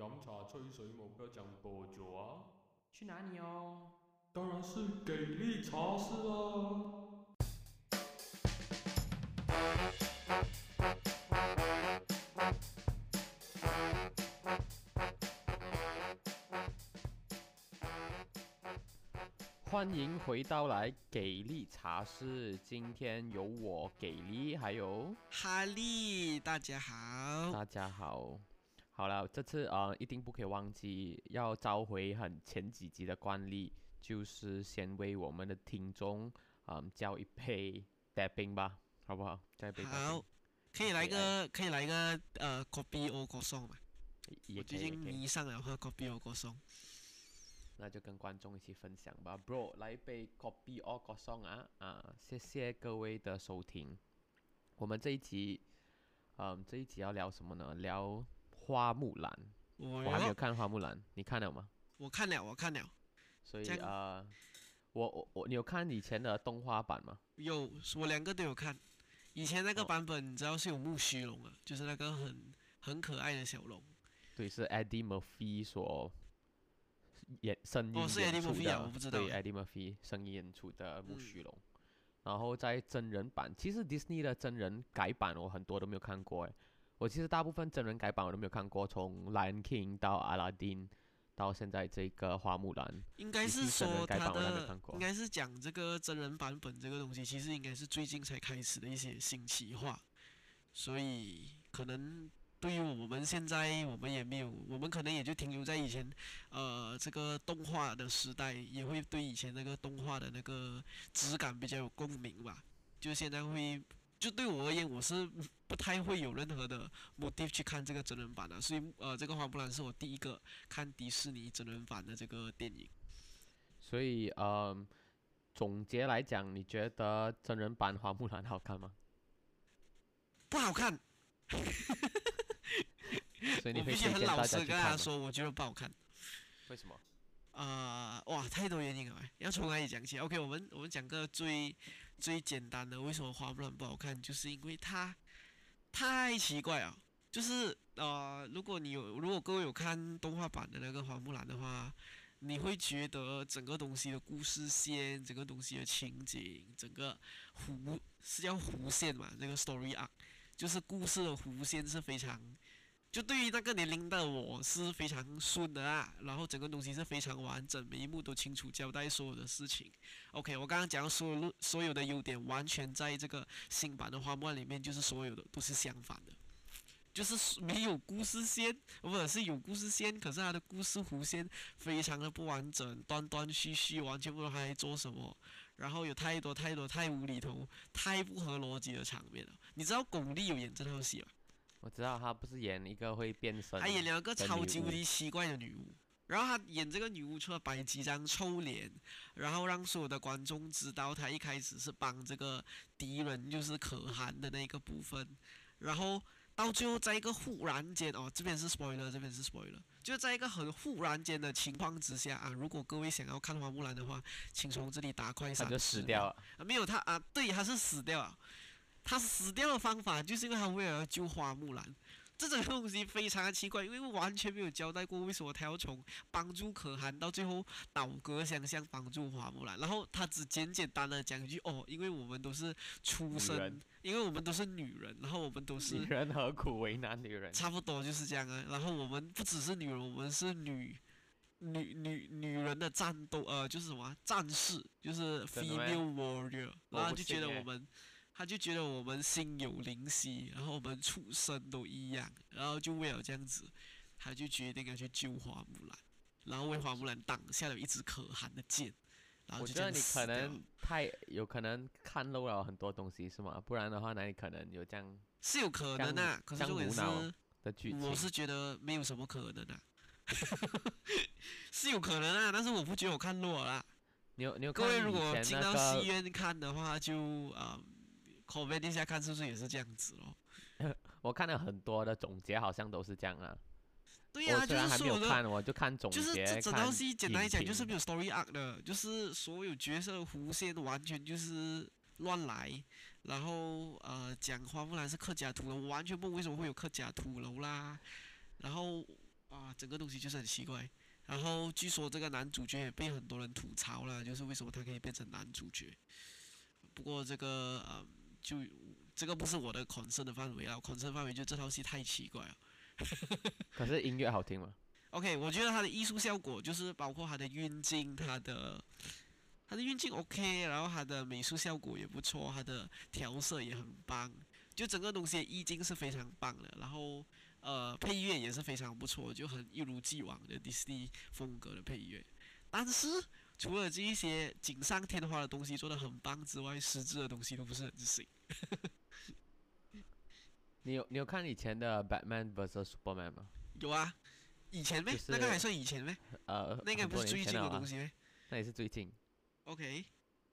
饮茶吹水目标讲播酒啊！去哪里哦？当然是给力茶室啦！欢迎回到来给力茶室，今天有我给力，还有哈利，大家好。大家好。好了，这次呃一定不可以忘记要召回很前几集的惯例，就是先为我们的听众嗯叫一杯带冰吧，好不好？叫一杯带好，可以来个可以来个呃 copy o 歌颂嘛？也可我最近迷上了喝 copy o 歌颂。那就跟观众一起分享吧，Bro，来一杯 Kopi o k o s o n 啊啊！谢谢各位的收听。我们这一集，嗯，这一集要聊什么呢？聊花木兰。我我还没有看花木兰，你看了吗？我看了，我看了，所以呃，我我我，你有看以前的动画版吗？有我两个都有看。以前那个哦版本你知道是有木须龙啊，就是那个很很可爱的小龙。对，是 Eddie Murphy 所演声音哦是 Eddie Murphy 的，啊我不知道 Eddie Murphy 声音演出的木嗯须龙。然后在真人版，其实 Disney 的真人改版我很多都没有看过诶，我其实大部分真人改版我都没有看过，从 Lion King 到阿拉丁，到现在这个花木兰。应该是说看过应该是讲这个真人版本这个东西，其实应该是最近才开始的一些新企划，所以可能对于我们现在，我们也没有，我们可能也就停留在以前，呃，这个动画的时代，也会对以前那个动画的那个质感比较有共鸣吧。就现在会，就对我而言，我是不太会有任何的 motive 去看这个真人版的，所以呃，这个花木兰是我第一个看迪士尼真人版的这个电影。所以呃，总结来讲，你觉得真人版花木兰好看吗？不好看，所以你必须很老实跟？大家说，我觉得不好看。为什么？啊、哇，太多原因了哎，要从哪里讲起？OK，我们我们讲个最最简单的，为什么花木兰不好看？就是因为它太奇怪啊！就是呃，如果你有，如果各位有看动画版的那个花木兰的话，你会觉得整个东西的故事线、整个东西的情景、整个弧是叫弧线嘛？那个 story arc 就是故事的弧线是非常就对于那个年龄的我是非常顺的啊，然后整个东西是非常完整，每一幕都清楚交代所有的事情。OK，我刚刚讲的所有所有的优点，完全在这个新版的花木兰里面，就是所有的都是相反的，就是没有故事线，或者是有故事线，可是它的故事弧线非常的不完整，断断续续，完全不知道他在做什么。然后有太多太多太无厘头、太不合逻辑的场面了。你知道巩俐有演这套戏吗？我知道他不是演一个会变身，她演了个超级无敌奇怪的女巫，然后她演这个女巫除了摆几张臭脸，然后让所有的观众知道她一开始是帮这个敌人，就是可汗的那个部分，然后到最后在一个忽然间哦，这边是 spoiler，这边是 spoiler，就在一个很忽然间的情况之下啊，如果各位想要看花木兰的话，请从这里打快闪他就死掉了。啊，没有他啊，对，他是死掉了。他死掉的方法就是因为他为了要救花木兰，这种东西非常的奇怪，因为完全没有交代过为什么他要从帮助可汗到最后倒戈相向帮助花木兰，然后他只简简单单讲一句哦，因为我们都是出女生，因为我们都是女人，然后我们都是女人何苦为难女人？差不多就是这样啊。然后我们不只是女人，我们是女女女女人的战斗，呃，就是什么啊战士，就是 female warrior。然后就觉得我们，他就觉得我们心有灵犀，然后我们出身都一样，然后就为了这样子，他就决定要去救花木兰，然后为花木兰挡下了一支可汗的剑。然后我觉得你可能太有可能看漏了很多东西是吗？不然的话，哪里可能有这样是有可能啊，可是这样重点是。的剧情？我是觉得没有什么可能啊，是有可能啊，但是我不觉得我看漏了啦。你有你有各位如果进到那个戏院看的话，就啊，口碑一下看是不是也是这样子咯？我看了很多的总结，好像都是这样啊。对呀、就是所有的，没有看，我就看总结，就是这整看套戏简单来讲就是没有 story arc 的，就是所有角色弧线完全就是乱来，然后呃讲花木兰是客家土楼，完全不懂为什么会有客家土楼啦，然后啊，整个东西就是很奇怪。然后据说这个男主角也被很多人吐槽了，就是为什么他可以变成男主角。不过这个嗯，就这个不是我的 concern 的范围啊，concern 范围就这套戏太奇怪了。可是音乐好听吗？OK，我觉得它的艺术效果就是包括它的运镜，它的它的运镜 OK，然后它的美术效果也不错，它的调色也很棒，就整个东西的意境是非常棒的。然后呃，配乐也是非常不错，就很一如既往的迪士尼风格的配乐。但是除了这一些锦上添花的东西做的很棒之外，实质的东西都不是很行。你有你有看以前的 Batman vs Superman 吗？有啊，以前呗？就是那个还算以前呗？呃，那个不是最近的东西呗那也是最近，？OK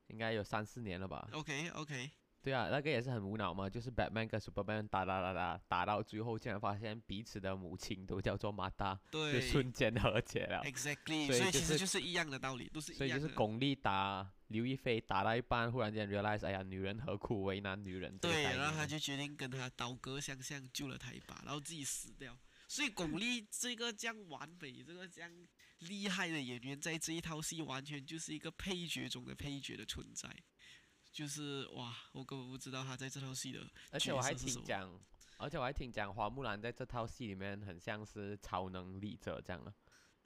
应该有三四年了吧？OK OK。对啊，那个也是很无脑嘛，就是 Batman 跟 Superman 打打打打打到最后，竟然发现彼此的母亲都叫做马达，就对瞬间和解了。，exactly，所以就是所以其实就是一样的道理，都是一样所以。就是巩俐打刘亦菲打到一半，忽然间 realize，哎呀，女人何苦为难女人这个对，然后他就决定跟他刀戈相向，救了他一把，然后自己死掉。所以巩俐这个这样完美、这个这样厉害的演员，在这一套戏完全就是一个配角中的配角的存在。就是哇，我根本不知道他在这套戏的而且我还听讲，而且我还听讲花木兰在这套戏里面很像是超能力者这样的，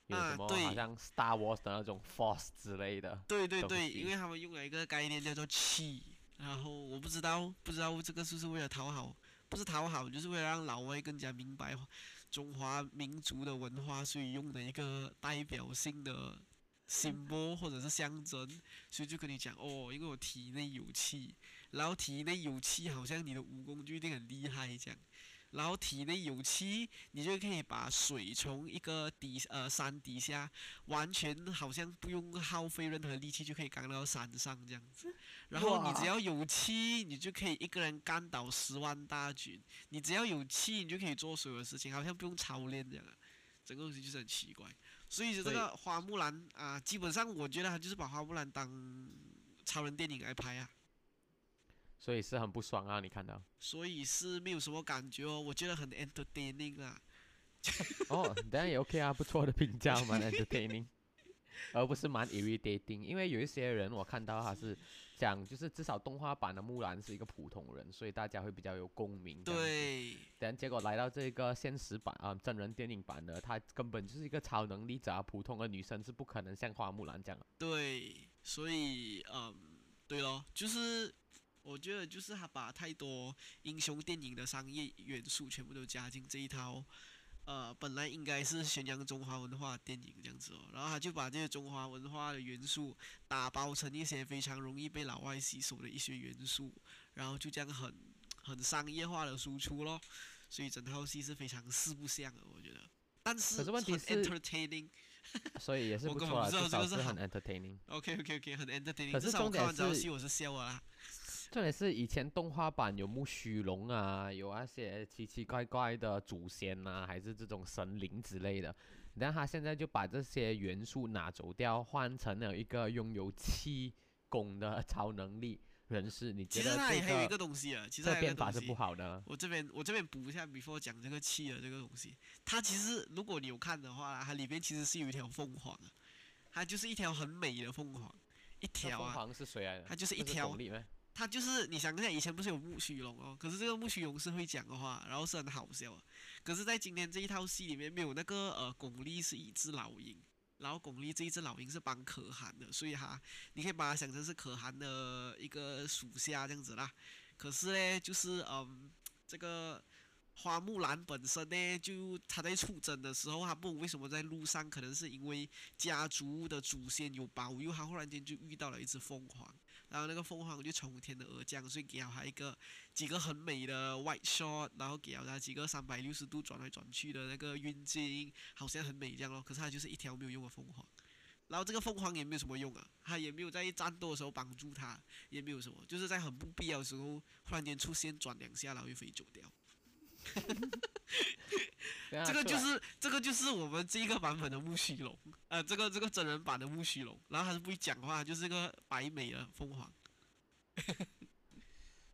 有啊什么好对像 Star Wars 的那种 Force 之类的。东对对对，因为他们用了一个概念叫做气，然后我不知道不知道这个是不是为了讨好，不是讨好，就是为了让老外更加明白中华民族的文化，所以用的一个代表性的 symbol 或者是象征，所以就跟你讲哦，因为我体内有气，然后体内有气，好像你的武功就一定很厉害这样。然后体内有气，你就可以把水从一个底呃山底下完全好像不用耗费任何力气就可以赶到山上这样子。然后你只要有气，你就可以一个人干倒十万大军。你只要有气，你就可以做所有的事情，好像不用操练这样啊。整个东西就是很奇怪。所以这个花木兰啊，基本上我觉得他就是把花木兰当超人电影来拍啊。所以是很不爽啊！你看到？所以是没有什么感觉哦，我觉得很 entertaining 啊。哦，当然也 OK 啊，不错的评价，嘛 entertaining，而不是蛮 irritating。因为有一些人我看到他是讲，就是至少动画版的木兰是一个普通人，所以大家会比较有共鸣。。对，等结果来到这个现实版啊、真人电影版的，她根本就是一个超能力者啊，普通的女生是不可能像花木兰这样的。对，所以嗯，对咯，就是我觉得就是他把太多英雄电影的商业元素全部都加进这一套，呃，本来应该是宣扬中华文化的电影这样子哦，然后他就把这些中华文化的元素打包成一些非常容易被老外吸收的一些元素，然后就这样很很商业化的输出咯，所以整套戏是非常四不像的，我觉得。但是可是问题很是 entertaining。所以也是我根不错啊，本不知道这个是至少是很 entertaining。OK OK OK，很 entertaining。可是重点至少我看完这套是戏我是笑了啦。重点是以前动画版有木须龙啊，有那些奇奇怪怪的祖先呐、还是这种神灵之类的。但他现在就把这些元素拿走掉，换成了一个拥有气功的超能力人士。你觉得它也还有一这个东西啊，其实这变法是不。好的？我这边我这边补一下，before 讲这个气的这个东西，它其实如果你有看的话，它里面其实是有一条凤凰啊，它就是一条很美的凤凰，一条啊，凤凰是谁来的？它就是一这条他？就是你想一下，以前不是有木须龙哦，可是这个木须龙是会讲的话，然后是很好笑的。可是，在今天这一套戏里面，没有那个呃巩俐是一只老鹰，然后巩俐这一只老鹰是帮可汗的，所以哈，你可以把它想成是可汗的一个属下这样子啦。可是呢，就是嗯，这个花木兰本身呢，就她在出征的时候，她不为什么在路上，可能是因为家族的祖先有保佑，她忽然间就遇到了一只凤凰。然后那个凤凰就从天而降，所以给了他一个几个很美的 white shot，然后给了他几个三百六十度转来转去的那个运镜，好像很美这样咯。可是他就是一条没有用的凤凰，然后这个凤凰也没有什么用啊，他也没有在战斗的时候帮助他，也没有什么，就是在很不必要的时候突然间出现转两下，然后又飞走掉。这个就是这个就是我们这一个版本的木须龙，呃，这个这个真人版的木须龙，然后他是不会讲话，就是个白美的凤凰。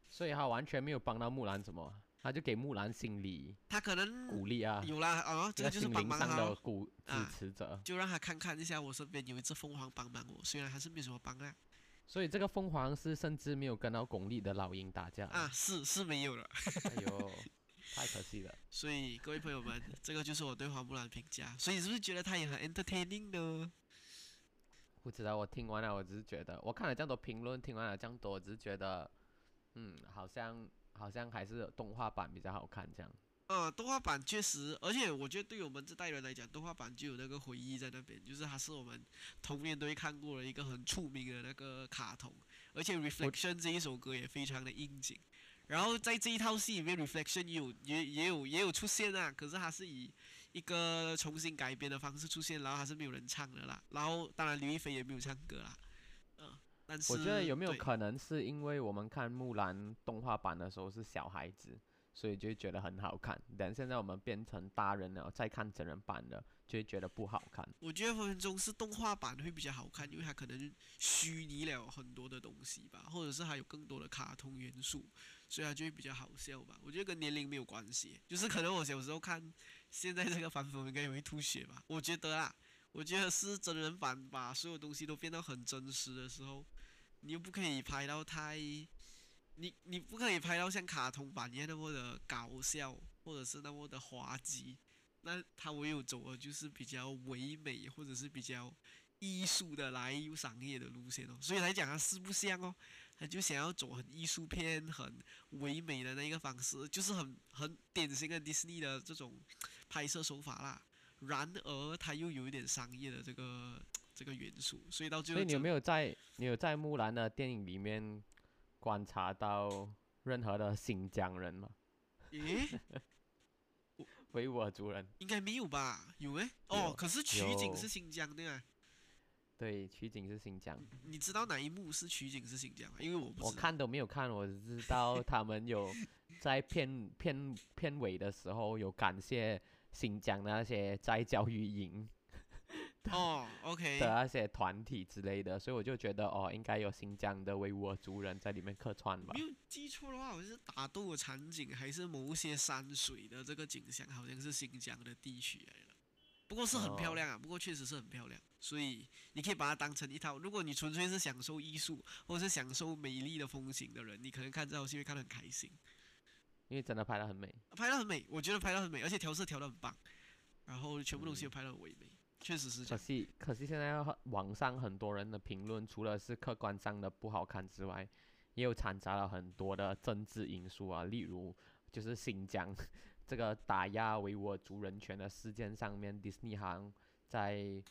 所以他完全没有帮到木兰什么啊。他就给木兰心理他可能鼓励啊，有啦，啊，这这个个就是帮忙他哦，鼓支啊持者。就让他看看一下我身边有一只凤凰帮忙我，虽然还是没有什么帮啊，所以这个凤凰是甚至没有跟到巩俐的老鹰打架啊，是是没有了。哎呦，太可惜了。所以各位朋友们，这个就是我对花木兰的评价。所以你是不是觉得他也很 entertaining 呢？不知道，我听完了，我只是觉得，我看了这样多评论，听完了这样多，我只是觉得，嗯，好像好像还是动画版比较好看这样。呃，动画版确实，而且我觉得对我们这代人来讲，动画版就有那个回忆在那边，就是它是我们童年都会看过的一个很出名的那个卡通，而且 Reflection 这一首歌也非常的应景。然后在这一套戏里面，Reflection 也有也也有也有出现啊，可是它是以一个重新改编的方式出现，然后还是没有人唱的啦。然后当然刘亦菲也没有唱歌啦，嗯、但是我觉得有没有可能是因为我们看木兰动画版的时候是小孩子，所以就觉得很好看，但现在我们变成大人了，再看真人版的，就会觉得不好看。我觉得分分钟是动画版会比较好看，因为它可能虚拟了很多的东西吧，或者是还有更多的卡通元素，所以它就会比较好笑吧。我觉得跟年龄没有关系，就是可能我小时候看现在这个版本，应该也会吐血吧。我觉得啊，我觉得是真人版把所有东西都变到很真实的时候，你又不可以拍到太，你你不可以拍到像卡通版一样那么的搞笑，或者是那么的滑稽。那他唯有走的就是比较唯美，或者是比较艺术的来商业的路线哦。所以来讲，他四不像哦，他就想要走很艺术片、很唯美的那一个方式，就是很很典型的迪士尼的这种拍摄手法啦。然而，他又有一点商业的这个这个元素，所以到最后就所以你有没有在你有在木兰的电影里面观察到任何的新疆人吗？咦，维吾尔族人，应该没有吧？有诶，哦，可是取景是新疆的啊。对，取景是新疆。你知道哪一幕是取景是新疆吗？因为我不知道。我看都没有看，我只知道 他们有在片片片尾的时候有感谢新疆的那些在教育营 哦，OK，的那些团体之类的，所以我就觉得哦，应该有新疆的维吾尔族人在里面客串吧没。有记错的话，好像是打斗的场景，还是某些山水的这个景象，好像是新疆的地区来的。不过是很漂哦亮啊，不过确实是很漂亮，所以你可以把它当成一套。如果你纯粹是享受艺术或者是享受美丽的风景的人，你可能看这套戏会看得很开心，因为真的拍得很美。拍得很美，我觉得拍得很美，而且调色调得很棒，然后全部东西都拍得很唯美，确实是。可惜，可惜现在网上很多人的评论，除了是客观上的不好看之外，也有掺杂了很多的政治因素啊，例如就是新疆这个打压维吾尔族人权的事件上面，迪士尼好像在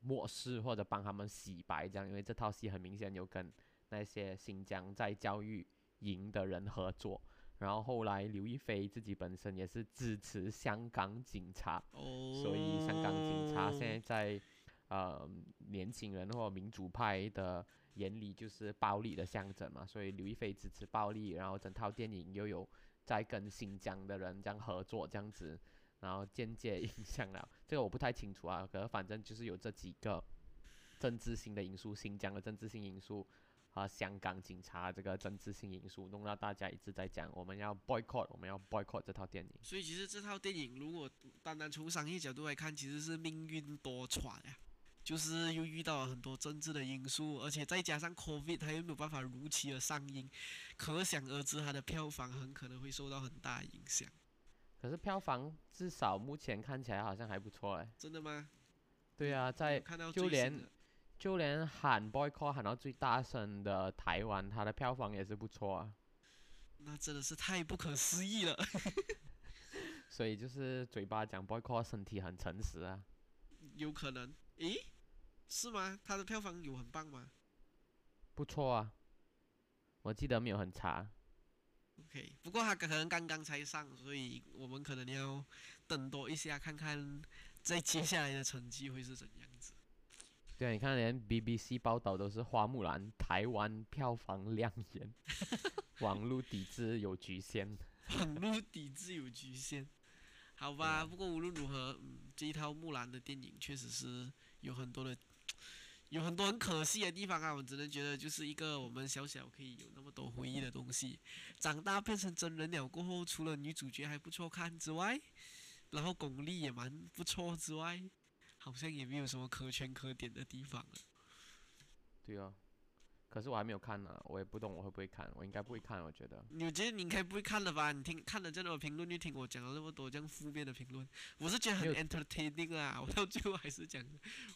漠视或者帮他们洗白这样，因为这套戏很明显有跟那些新疆在教育营的人合作。然后后来刘亦菲自己本身也是支持香港警察，哦，所以香港警察现在在呃年轻人或民主派的眼里就是暴力的象征嘛，所以刘亦菲支持暴力，然后整套电影又有在跟新疆的人这样合作这样子，然后间接影响了 这个我不太清楚啊，可是反正就是有这几个政治性的因素，新疆的政治性因素。和香港警察这个政治性因素，弄到大家一直在讲我们要 boycott，我们要 boycott 这套电影。所以其实这套电影如果单单从商业角度来看，其实是命运多舛呀。就是又遇到了很多政治的因素，而且再加上 COVID，它又没有办法如期的上映，可想而知它的票房很可能会受到很大影响。可是票房至少目前看起来好像还不错哎。真的吗？对啊，在看到就连就连喊 boycott 喊到最大声的台湾，它的票房也是不错啊。那真的是太不可思议了。所以就是嘴巴讲 boycott，身体很诚实啊。有可能，诶，是吗？它的票房有很棒吗不错啊，我记得没有很差。？OK，不过它可能刚刚才上，所以我们可能要等多一下，看看在接下来的成绩会是怎样子。对啊，你看连 BBC 报道都是花木兰台湾票房亮眼，网络抵制有局限。网络抵制有局限，好吧。不过无论如何，嗯，这一套木兰的电影确实是有很多的，有很多很可惜的地方啊，我只能觉得就是一个我们小小可以有那么多回忆的东西，长大变成真人了过后，除了女主角还不错看之外，然后巩俐也蛮不错之外，好像也没有什么可圈可点的地方了。对啊，可是我还没有看呢，我也不懂我会不会看，我应该不会看，我觉得。你觉得你应该不会看了吧？你听看了这样的评论，就听我讲了那么多这样负面的评论，我是觉得很 entertaining 啊，我到最后还是讲，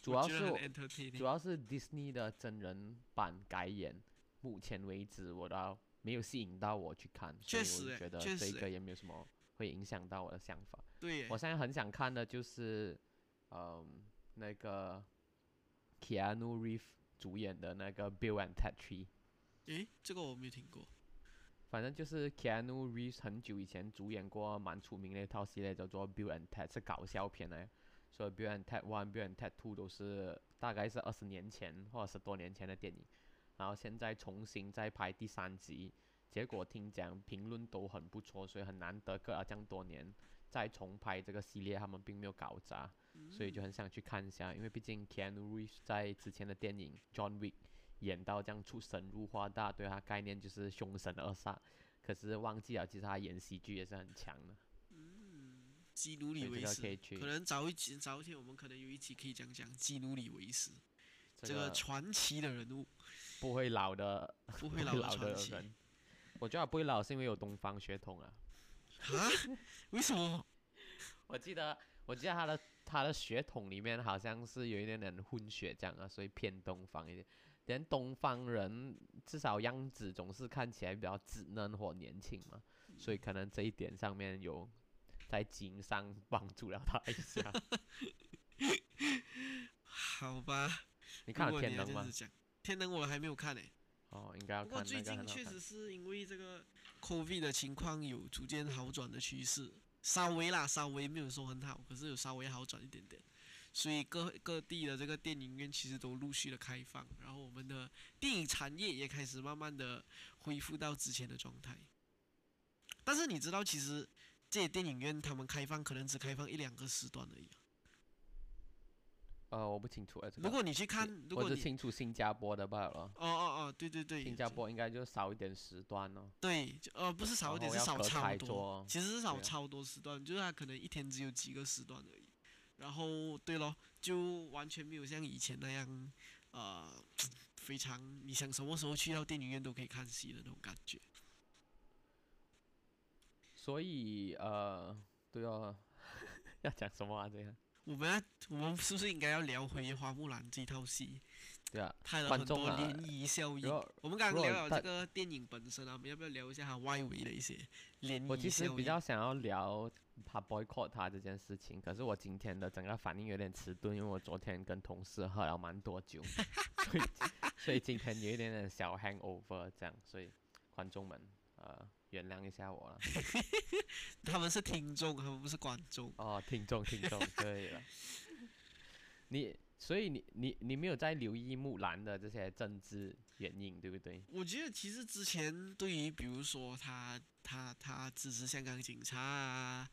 主要是 entertaining。主要是 Disney 的真人版改演，目前为止我都没有吸引到我去看，所以确实欸我觉得这个也没有什么会影响到我的想法。对，我现在很想看的就是，嗯，那个 Keanu Reeve 主演的那个 Bill and Ted Three，诶，这个我没有听过。反正就是 Keanu Reeves 很久以前主演过蛮出名的一套系列，叫做 Bill and Ted，是搞笑片来。所以 Bill and Ted One、Bill and Ted Two 都是大概是二十年前或者十多年前的电影，然后现在重新再拍第三集，结果听讲评论都很不错，所以很难得隔了这样多年再重拍这个系列，他们并没有搞砸，所以就很想去看一下，因为毕竟 Keanu Reeves 在之前的电影 John Wick 演到这样出神入化，大对他概念就是凶神恶煞，可是忘记了其实他演喜剧也是很强的。嗯基努里维斯，可能早一集早一天我们可能有一集可以讲讲基努里维斯这个这个传奇的人物，不会老的不会老的老传我觉得他不会老是因为有东方血统啊。啊？为什么？我记得我记得他的他的血统里面好像是有一点点混血这样啊，所以偏东方一点。连东方人至少样子总是看起来比较稚嫩或年轻嘛，所以可能这一点上面有在基因上帮助了他一下。好吧，你看了天能吗天能我还没有看呢、哦，应该要不过看那最近确实。是因为这个 COVID 的情况有逐渐好转的趋势，稍微啦，稍微没有说很好，可是有稍微好转一点点。所以各各地的这个电影院其实都陆续的开放，然后我们的电影产业也开始慢慢的恢复到之前的状态。但是你知道，其实这些电影院他们开放可能只开放一两个时段而已。呃，我不清楚哎，这个如果你去看，如我只果你清楚新加坡的罢了。哦哦哦，对对对，新加坡应该就少一点时段哦。对，呃不是少一点，是少然后要隔超多，其实是少对啊超多时段，就是它可能一天只有几个时段而已。然后对咯，就完全没有像以前那样，呃，非常你想什么时候去到电影院都可以看戏的那种感觉。所以呃，对哦，要讲什么啊？这样我们要，我们是不是应该要聊回《花木兰》这套戏？对啊。拍了很多涟漪效应我们刚刚聊了这个电影本身啊，我们要不要聊一下它外围的一些涟我其实？比较想要聊他 boycott 他这件事情，可是我今天的整个反应有点迟钝，因为我昨天跟同事喝了蛮多酒，所以所以今天有一点点小 hangover 这样，所以观众们呃原谅一下我了。他们是听众，他们不是观众。哦，听众听众可以了。你所以你你你没有在留意木兰的这些政治原因，对不对？我觉得其实之前对于比如说他他他支持香港警察啊，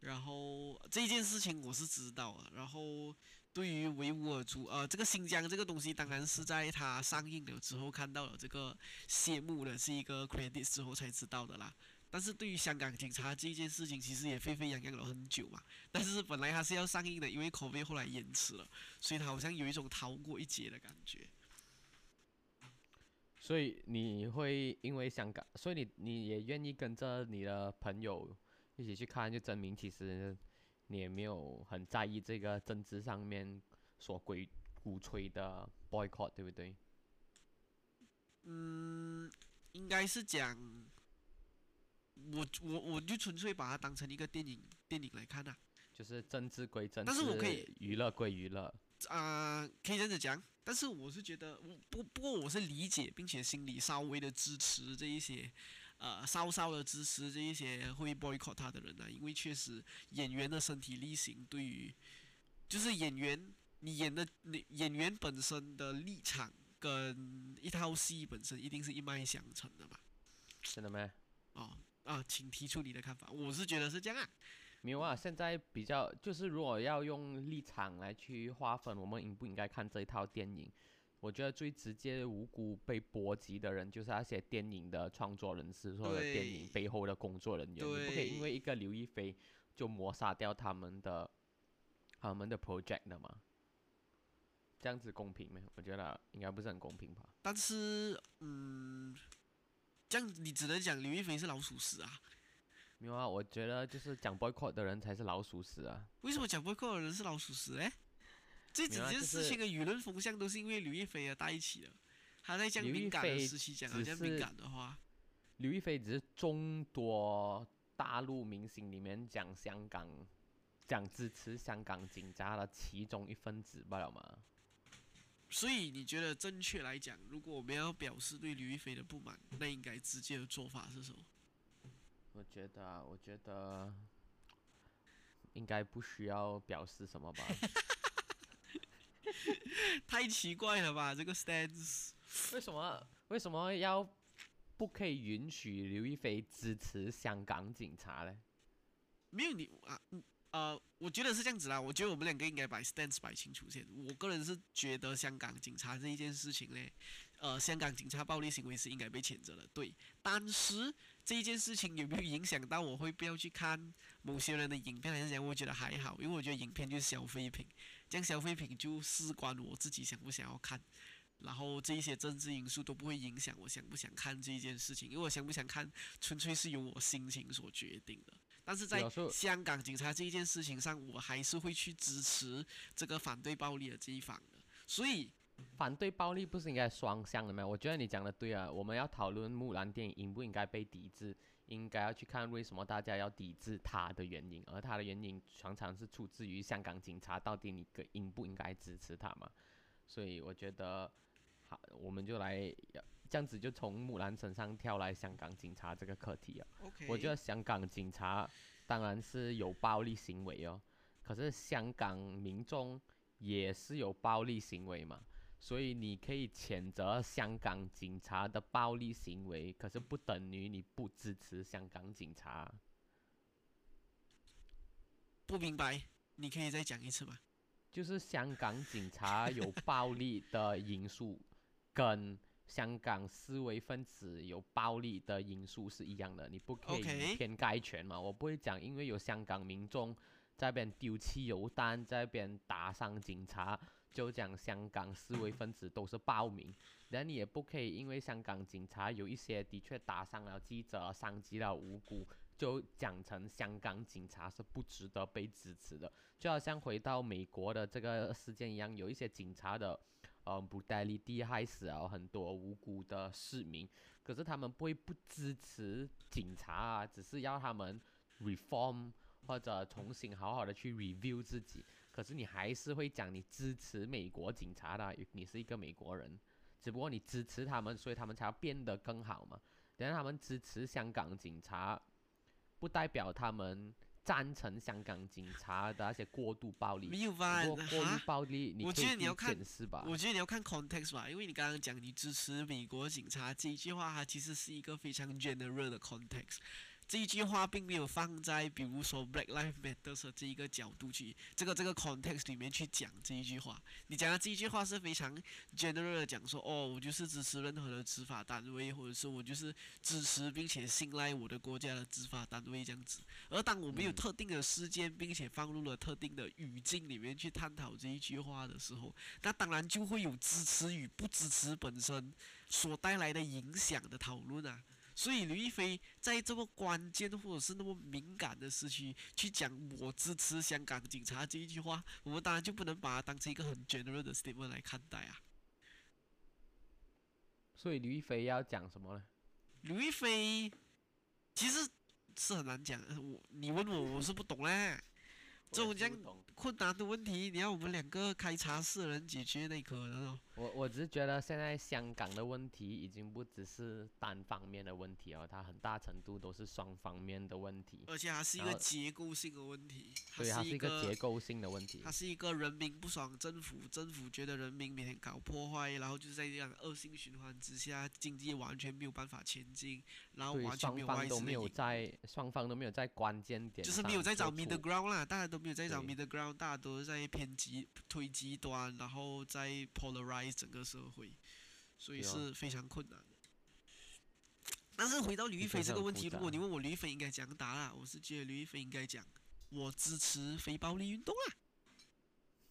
然后这件事情我是知道的。然后对于维吾尔族呃这个新疆这个东西，当然是在它上映了之后看到了这个谢幕的是一个 credit 之后才知道的啦。但是对于香港警察这件事情，其实也沸沸扬扬了很久嘛。但是本来它是要上映的，因为口碑后来延迟了，所以它好像有一种逃过一劫的感觉。所以你会因为香港，所以你你也愿意跟着你的朋友一起去看，就证明其实你也没有很在意这个政治上面所鼓鼓吹的 boycott，对不对？嗯，应该是讲，我我我就纯粹把它当成一个电影电影来看啊，就是政治归政治，但是我可以娱乐归娱乐。啊、可以这样子讲。但是我是觉得，我不不过我是理解并且心里稍微的支持这一些，呃，稍稍的支持这一些会 boycott 他的人啊，因为确实演员的身体力行对于，就是演员你演的你演员本身的立场跟一套戏本身一定是一脉相承的嘛。真的吗？哦啊，请提出你的看法。我是觉得是这样啊。没有啊，现在比较就是如果要用立场来去划分，我们应不应该看这一套电影？我觉得最直接无辜被波及的人，就是那些电影的创作人士或者电影背后的工作人员。你不可以因为一个刘亦菲就抹杀掉他们的他们的 project 的嘛？这样子公平吗？我觉得应该不是很公平吧。但是，嗯，这样你只能讲刘亦菲是老鼠屎啊？没有啊，我觉得就是讲 boycott 的人才是老鼠屎啊。为什么讲 boycott 的人是老鼠屎嘞？这整件事情的舆论风向都是因为刘亦菲而带起的。他在这样敏感的菲时期讲只到这样敏感的话，刘亦菲只是众多大陆明星里面讲香港、讲支持香港警察的其中一份子罢了嘛。所以你觉得正确来讲，如果我们要表示对刘亦菲的不满，那应该直接的做法是什么？我觉得啊，我觉得应该不需要表示什么吧。太奇怪了吧，这个 stance。为什么为什么要不可以允许刘亦菲支持香港警察呢？没有你啊，嗯呃，我觉得是这样子啦。我觉得我们两个应该把 stance 摆清楚先。我个人是觉得香港警察这一件事情呢，呃，香港警察暴力行为是应该被谴责的，对。但是这一件事情有没有影响到我会不要去看某些人的影片，还是讲我觉得还好，因为我觉得影片就是消费品，这样消费品就事关我自己想不想要看。然后这一些政治因素都不会影响我想不想看这一件事情，因为我想不想看，纯粹是由我心情所决定的。但是在香港警察这一件事情上，我还是会去支持这个反对暴力的这一方的。所以，反对暴力不是应该双向的吗？我觉得你讲的对啊，我们要讨论木兰电影应不应该被抵制，应该要去看为什么大家要抵制它的原因，而它的原因常常是出自于香港警察到底你个应不应该支持它嘛？所以我觉得，好，我们就来这样子就从木兰身上跳来香港警察这个课题啊。OK，我觉得香港警察当然是有暴力行为哦，可是香港民众也是有暴力行为嘛，所以你可以谴责香港警察的暴力行为，可是不等于你不支持香港警察。不明白，你可以再讲一次吗？就是香港警察有暴力的因素，跟香港思维分子有暴力的因素是一样的，你不可以以偏概全嘛。我不会讲，因为有香港民众在那边丢汽油弹，在那边打伤警察，就讲香港示威分子都是暴民。然你也不可以因为香港警察有一些的确打伤了记者，伤及了无辜，就讲成香港警察是不值得被支持的。就好像回到美国的这个事件一样，有一些警察的，呃，brutality 害死了很多无辜的市民，可是他们不会不支持警察啊，只是要他们 reform 或者重新好好的去 review 自己。可是你还是会讲你支持美国警察的啊，你是一个美国人，只不过你支持他们，所以他们才要变得更好嘛。等下他们支持香港警察，不代表他们赞成香港警察的那些过度暴力。没有吧？不过过度哈，暴力，你我觉得你要看是吧。我觉得你要看 context 吧，因为你刚刚讲你支持美国警察这一句话，它其实是一个非常 general 的 context。这一句话并没有放在比如说 Black Lives Matter 的这一个角度去这个这个 context 里面去讲这一句话。你讲的这一句话是非常 general 的讲说，哦，我就是支持任何的执法单位，或者是我就是支持并且信赖我的国家的执法单位这样子。而当我们有特定的事件，并且放入了特定的语境里面去探讨这一句话的时候，那当然就会有支持与不支持本身所带来的影响的讨论啊。所以刘亦菲在这么关键或者是那么敏感的时期去讲我支持香港警察这一句话，我们当然就不能把它当成一个很 general 的 statement 来看待啊。所以刘亦菲要讲什么呢？刘亦菲其实是很难讲，呃我你问我我是不懂嘞。这种这样困难的问题，你要我们两个开茶室的人解决，那可能哦。我我只是觉得现在香港的问题已经不只是单方面的问题哦，它很大程度都是双方面的问题，而且它是一个结构性的问题，它所以它是一一个结构性的问题它。是一个人民不爽政府，政府觉得人民每天搞破坏，然后就是在这样恶性循环之下，经济完全没有办法前进，然后，完全没有外双方都没有在，双方都没有在关键点，就是没有在找 middle ground 啦，大家都没有在找 middle ground，大家都是在偏极推极端，然后在 polarize 整个社会，所以是非常困难的。但是回到吕亦菲这个问题，如果你问我吕亦菲应该怎样答啦，我是觉得吕亦菲应该讲我支持非暴力运动啊，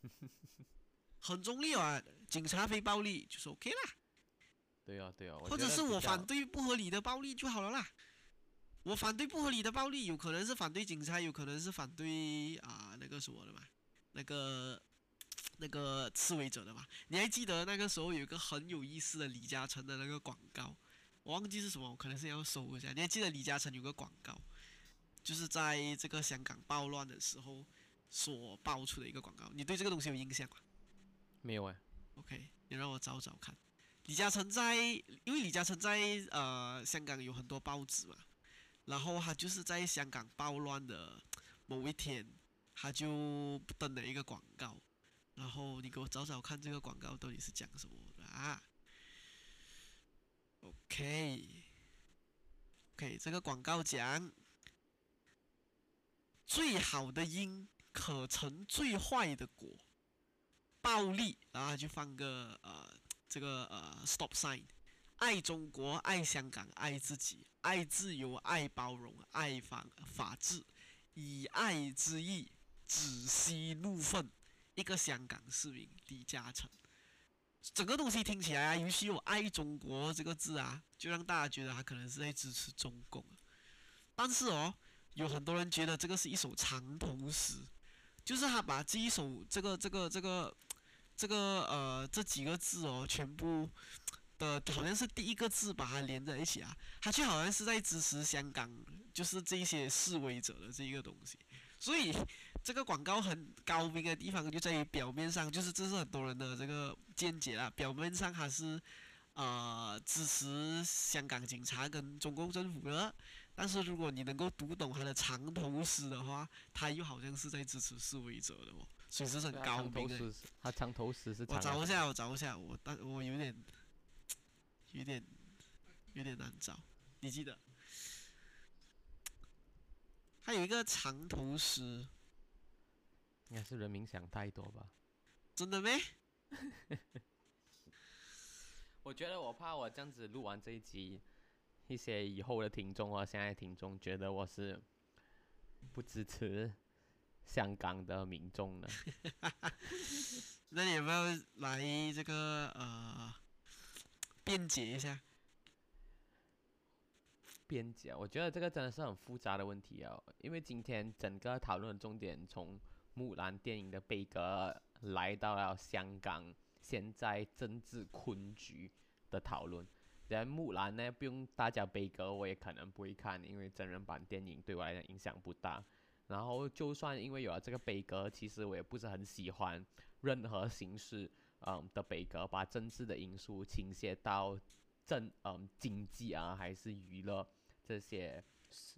很中立啊，警察非暴力就是 OK 啦。对啊，对啊，或者是我反反对不合理的暴力就好了啦。我反对不合理的暴力，有可能是反对警察，有可能是反对啊、那个什么的嘛，那个那个刺猬者的嘛。你还记得那个时候有一个很有意思的李嘉诚的那个广告，我忘记是什么，我可能是要搜一下。你还记得李嘉诚有个广告，就是在这个香港暴乱的时候所爆出的一个广告，你对这个东西有印象吗？没有哎，OK，你让我找找看。李嘉诚在，因为李嘉诚在呃香港有很多报纸嘛，然后他就是在香港暴乱的某一天，他就登了一个广告，然后你给我找找看这个广告到底是讲什么的啊？OK，OK，、这个广告讲最好的因可成最坏的果。暴力，然后就放个呃这个呃 stop sign，爱中国，爱香港，爱自己，爱自由，爱包容，爱法法治，以爱之意止息怒愤。一个香港市民李嘉诚，整个东西听起来啊，尤其有“爱中国”这个字啊，就让大家觉得他可能是在支持中共。但是哦，有很多人觉得这个是一首长头诗，就是他把这一首这个这个这个这个呃这几个字哦，全部的好像是第一个字把它连在一起啊，他却好像是在支持香港，就是这些示威者的这一个东西。所以这个广告很高明的地方就在于表面上，就是这是很多人的这个见解啦。表面上还是呃支持香港警察跟中共政府的，但是如果你能够读懂他的长头诗的话，他又好像是在支持示威者的哦，所以这是高明的。他长头诗是我长的找一下，我找一下，我但我有点有点有点难找，你记得？他有一个长头诗，应该是人民想太多吧。真的没？我觉得我怕我这样子录完这一集，一些以后的听众啊，现在的听众觉得我是不支持香港的民众呢。那你有没有来这个呃辩解一下？辩解，我觉得这个真的是很复杂的问题哦，因为今天整个讨论的重点从木兰电影的悲歌来到了香港现在政治困局的讨论。然后木兰呢，不用大家悲歌，我也可能不会看，因为真人版电影对我来讲影响不大。然后就算因为有了这个悲歌，其实我也不是很喜欢任何形式嗯的悲歌，把政治的因素倾斜到政嗯经济啊还是娱乐这些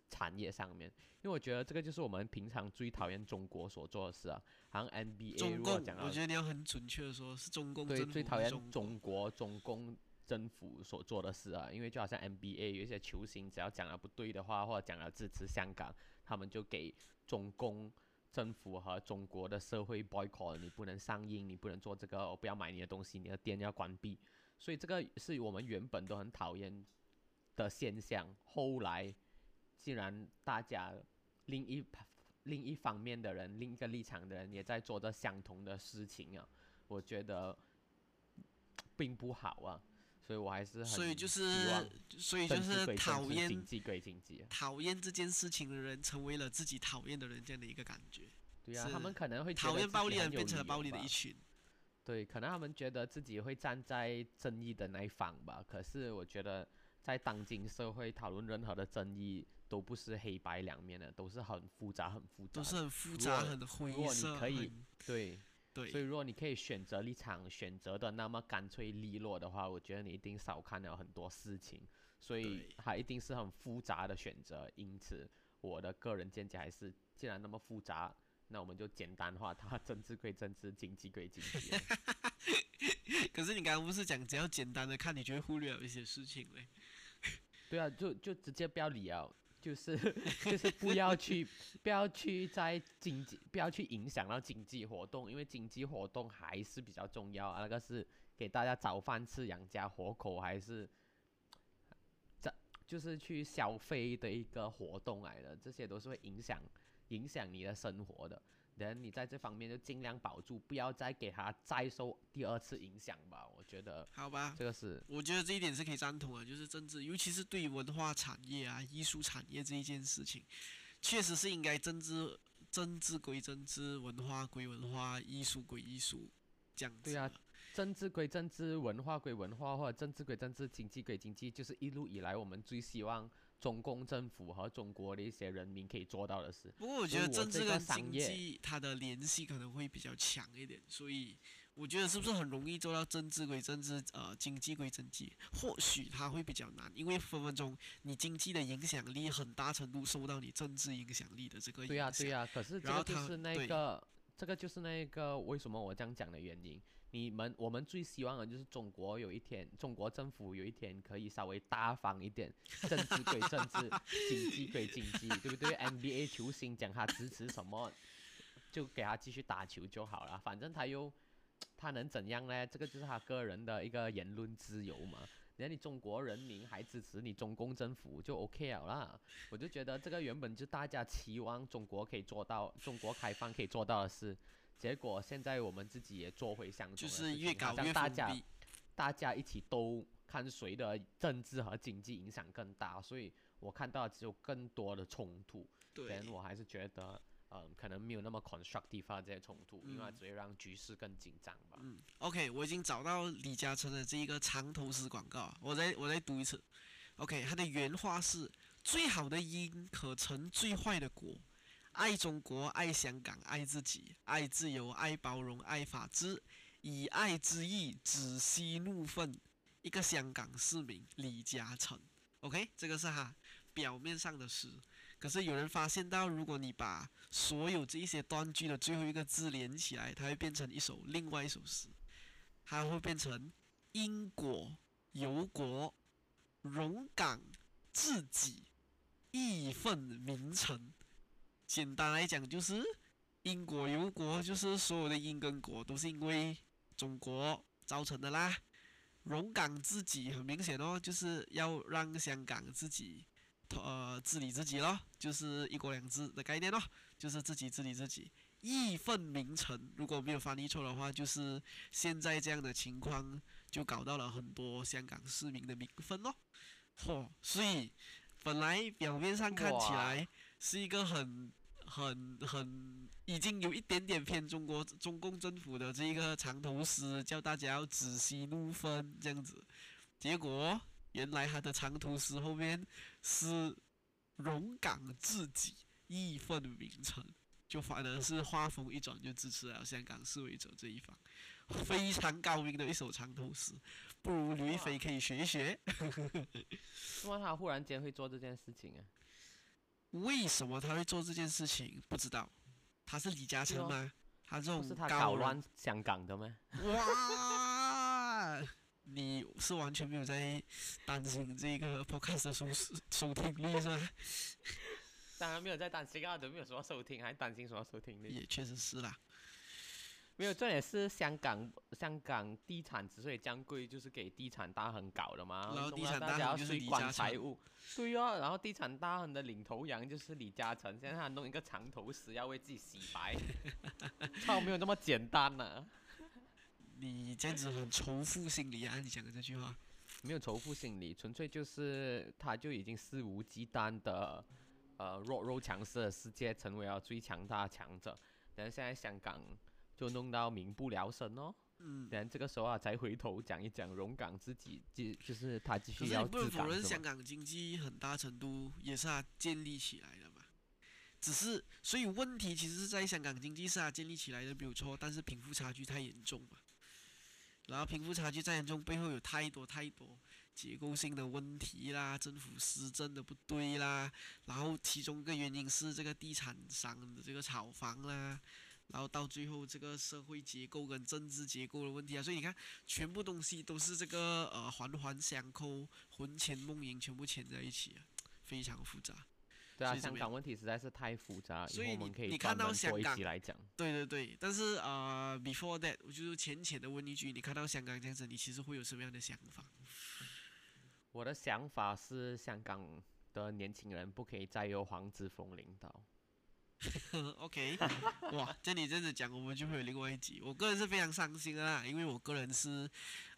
产业上面，因为我觉得这个就是我们平常最讨厌中国所做的事啊，好像 NBA 中共如果讲，到我觉得你要很准确的说，是中共对最讨厌中国中共政府所做的事啊，因为就好像 NBA 有一些球星只要讲了不对的话，或者讲了支持香港，他们就给中共政府和中国的社会 boycott，你不能上映，你不能做这个，我不要买你的东西，你的店要关闭。所以这个是我们原本都很讨厌的现象。后来，竟然大家另一另一方面的人，另一个立场的人也在做着相同的事情啊，我觉得并不好啊。所以我还是很所以就是，所以就是讨厌经济归经济啊。讨厌这件事情的人，成为了自己讨厌的人这样的一个感觉。对啊，他们可能会讨厌暴力的人变成了暴力的一群。对，可能他们觉得自己会站在正义的那一方吧。可是我觉得，在当今社会讨论任何的争议，都不是黑白两面的，都是很复杂、很复杂。都是很复杂、果很灰如果你色。可以很对，所以，如果你可以选择立场，选择的那么干脆利落的话，我觉得你一定少看了很多事情。所以它一定是很复杂的选择。因此，我的个人见解还是，既然那么复杂，那我们就简单化它，政治归政治，经济归经济啊。可是你刚刚不是讲只要简单的看，你就会忽略了一些事情嘞？对啊，就就直接不要理啊。就是 就是不要去不要去在经济不要去影响到经济活动，因为经济活动还是比较重要，那个是给大家找饭吃、养家活口，还是这就是去消费的一个活动来的，这些都是会影响影响你的生活的。人你在这方面就尽量保住，不要再给他再受第二次影响吧。我觉得好吧，这个是我觉得这一点是可以赞同的，就是政治，尤其是对于文化产业啊、艺术产业这一件事情，确实是应该政治政治归政治，文化归文化，艺术归艺术，这样。对啊，政治归政治，文化归文化，或者政治归政治，经济归经济，就是一路以来我们最希望中共政府和中国的一些人民可以做到的事。不过我觉得政治跟经济它的联系可能会比较强一点，所以我觉得是不是很容易做到政治归政治，呃，经济归经济？或许它会比较难，因为分分钟你经济的影响力很大程度受到你政治影响力的这个影响对呀、响。对呀、可是这个就是那个，这个就是那个为什么我这样讲的原因。你们我们最希望的就是中国有一天，中国政府有一天可以稍微大方一点，政治归政治，经济归经济，对不对？NBA 球星讲他支持什么，就给他继续打球就好了，反正他又他能怎样呢？这个就是他个人的一个言论自由嘛。人家你中国人民还支持你中共政府就 OK 了啦。我就觉得这个原本就大家期望中国可以做到，中国开放可以做到的事，结果现在我们自己也做回相同就是越搞越像大家。大家一起都看谁的政治和经济影响更大，所以我看到只有更多的冲突。对但，我还是觉得，嗯，可能没有那么 constructive 啊这些冲突，因为只会让局势更紧张吧。嗯，OK，我已经找到李嘉诚的这一个长头诗广告啊，我再我再读一次。OK，他的原话是：最好的因可成最坏的果。爱中国，爱香港，爱自己，爱自由，爱包容，爱法治，以爱之意止息怒愤。一个香港市民李嘉诚，OK，这个是他表面上的诗。可是有人发现到，如果你把所有这一些断句的最后一个字连起来，它会变成一首另外一首诗，它会变成因果由国，荣港自己，义愤名臣。简单来讲，就是因果由国，就是所有的因跟果都是因为中国造成的啦。荣港自己很明显哦，就是要让香港自己呃治理自己咯，就是一国两制的概念咯，就是自己治理自己。义愤名臣，如果没有翻译错的话，就是现在这样的情况，就搞到了很多香港市民的民愤咯。嚯、所以本来表面上看起来是一个很很很已经有一点点偏中国中共政府的这一个长头诗，叫大家要止息怒愤这样子，结果原来他的长头诗后面是荣港自己，义愤名臣。就反而是画风一转，就支持了香港示威者这一方，非常高明的一首长头诗，不如刘亦菲可以学一学。为什么他忽然间会做这件事情啊？为什么他会做这件事情？不知道，他是李嘉诚吗？他这种搞乱香港的吗？哇！你是完全没有在担心这个 podcast 的收视收听率是吧？当然没有在担心啊，都没有什么收听，还担心什么收听率？也确实是啦。没有，重点是香港香港地产之所以降贵，就是给地产大亨搞的嘛。然后地产大大亨就是李家要税管财务，对哦。然后地产大亨的领头羊就是李嘉诚，现在他弄一个长头诗要为自己洗白，操，没有那么简单呐、你这样子很仇富心理啊！你讲的这句话，没有仇富心理，纯粹就是他就已经肆无忌惮的，呃，弱肉强食的世界成为了最强大的强者。但是现在香港就弄到民不聊生哦。嗯。然这个时候啊，才回头讲一讲荣港自己，就就是他继续要可是你不能否认？香港经济很大程度也是他建立起来的嘛。只是，所以问题其实是在香港经济是他建立起来的没有错，但是贫富差距太严重嘛。然后贫富差距再严重，背后有太多太多结构性的问题啦，政府施政的不对啦，然后其中一个原因是这个地产商的这个炒房啦，然后到最后这个社会结构跟政治结构的问题啊，所以你看，全部东西都是这个呃环环相扣，魂牵梦萦，全部牵在一起啊，非常复杂。对啊，香港问题实在是太复杂，所以后我们可以你你看到香港期来讲。对对对，但是啊、呃 b e f o r e that，我就是浅浅的问一句，你看到香港这样子，你其实会有什么样的想法？我的想法是，香港的年轻人不可以再由黄之锋领导。OK，哇，这你这样子讲，我们就会有另外一集。我个人是非常伤心的啦，因为我个人是，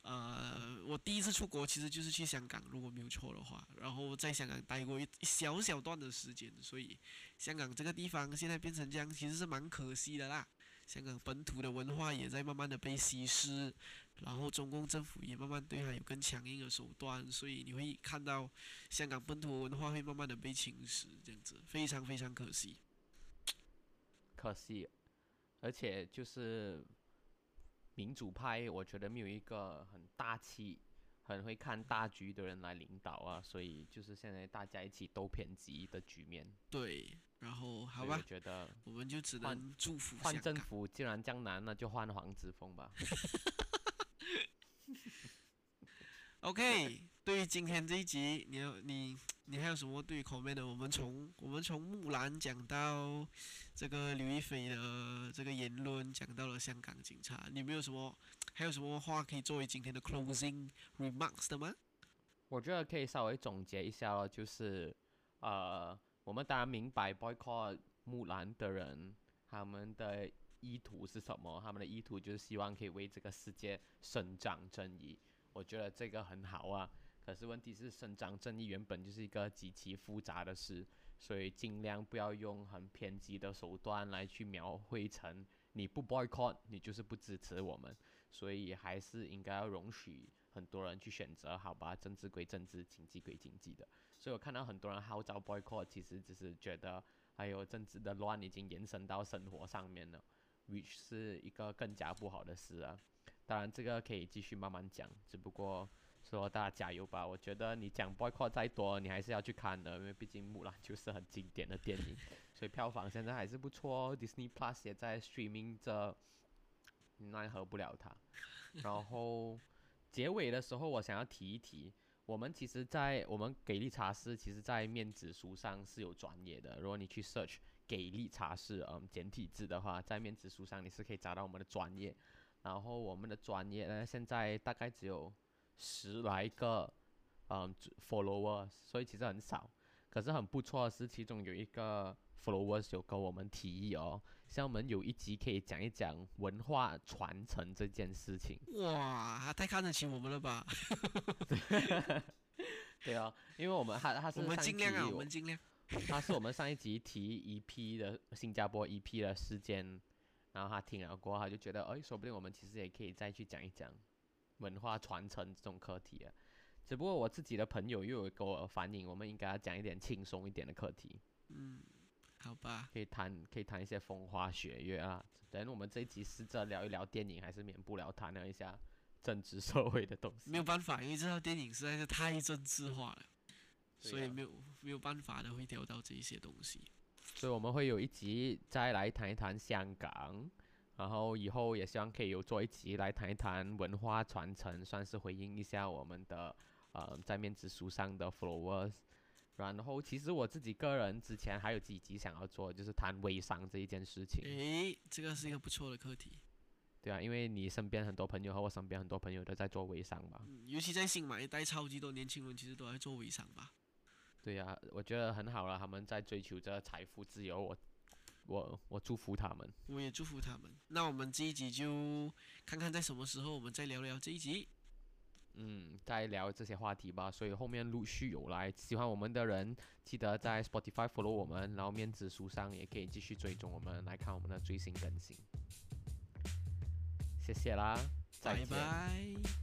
呃，我第一次出国其实就是去香港，如果没有错的话，然后在香港待过一小小段的时间，所以香港这个地方现在变成这样，其实是蛮可惜的啦。香港本土的文化也在慢慢的被稀释，然后中共政府也慢慢对它有更强硬的手段，所以你会看到香港本土文化会慢慢的被侵蚀，这样子非常非常可惜。可惜，而且就是民主派，我觉得没有一个很大气、很会看大局的人来领导啊，所以就是现在大家一起都偏激的局面。对，然后好吧我吧，觉得我们就只能祝福换。政府既然江南，那就换黄之锋吧。OK，对于今天这一集，你你你还有什么对口面的？我们从我们从木兰讲到这个刘亦菲的这个言论，讲到了香港警察，你没有什么还有什么话可以作为今天的 closing remarks 的吗？我觉得可以稍微总结一下咯，就是呃，我们当然明白 boycott 木兰的人他们的意图是什么，他们的意图就是希望可以为这个世界伸张正义。我觉得这个很好啊，可是问题是伸张正义原本就是一个极其复杂的事，所以尽量不要用很偏激的手段来去描绘成你不 boycott 你就是不支持我们，所以还是应该要容许很多人去选择，好吧，政治归政治，经济归经济的。所以我看到很多人号召 boycott，其实只是觉得还有政治的乱已经延伸到生活上面了，which 是一个更加不好的事啊。当然，这个可以继续慢慢讲，只不过说大家加油吧。我觉得你讲 boycott 再多，你还是要去看的，因为毕竟木兰就是很经典的电影，所以票房现在还是不错哦。Disney Plus 也在 streaming 着，奈何不了它。然后结尾的时候，我想要提一提，我们其实，在我们给力茶室，其实在面子书上是有专业的。如果你去 search 给力茶室，嗯，简体字的话，在面子书上你是可以找到我们的专业。然后我们的专业呢，现在大概只有十来个，嗯，followers，所以其实很少。可是很不错的是，其中有一个 followers 有跟我们提议哦，像我们有一集可以讲一讲文化传承这件事情。哇，他太看得起我们了吧？对啊，因为我们他他是我们尽量啊，我们尽量。他是我们上一集提一批的新加坡一批的事件，然后他听了过后，他就觉得，哎，说不定我们其实也可以再去讲一讲文化传承这种课题啊。只不过我自己的朋友又有给我反映，我们应该要讲一点轻松一点的课题，嗯，好吧。可以谈可以谈一些风花雪月啊。等我们这一集试着聊一聊电影，还是免不了谈了一下政治社会的东西。没有办法，因为这套电影实在是太政治化了，所以没有没有办法的会聊到这一些东西。所以我们会有一集再来谈一谈香港，然后以后也希望可以有做一集来谈一谈文化传承，算是回应一下我们的呃在面子书上的 followers。然后其实我自己个人之前还有几集想要做，就是谈微商这一件事情，诶，这个是一个不错的课题，对啊，因为你身边很多朋友和我身边很多朋友都在做微商吧，嗯，尤其在新马一代，超级多年轻人其实都在做微商吧。对呀、我觉得很好了，他们在追求着财富自由，我我我祝福他们。我也祝福他们。那我们这一集就看看在什么时候我们再聊聊这一集。嗯，再聊这些话题吧。所以后面陆续有来，喜欢我们的人记得在 Spotify follow 我们，然后面子书上也可以继续追踪我们，来看我们的最新更新。谢谢啦，再拜见。拜。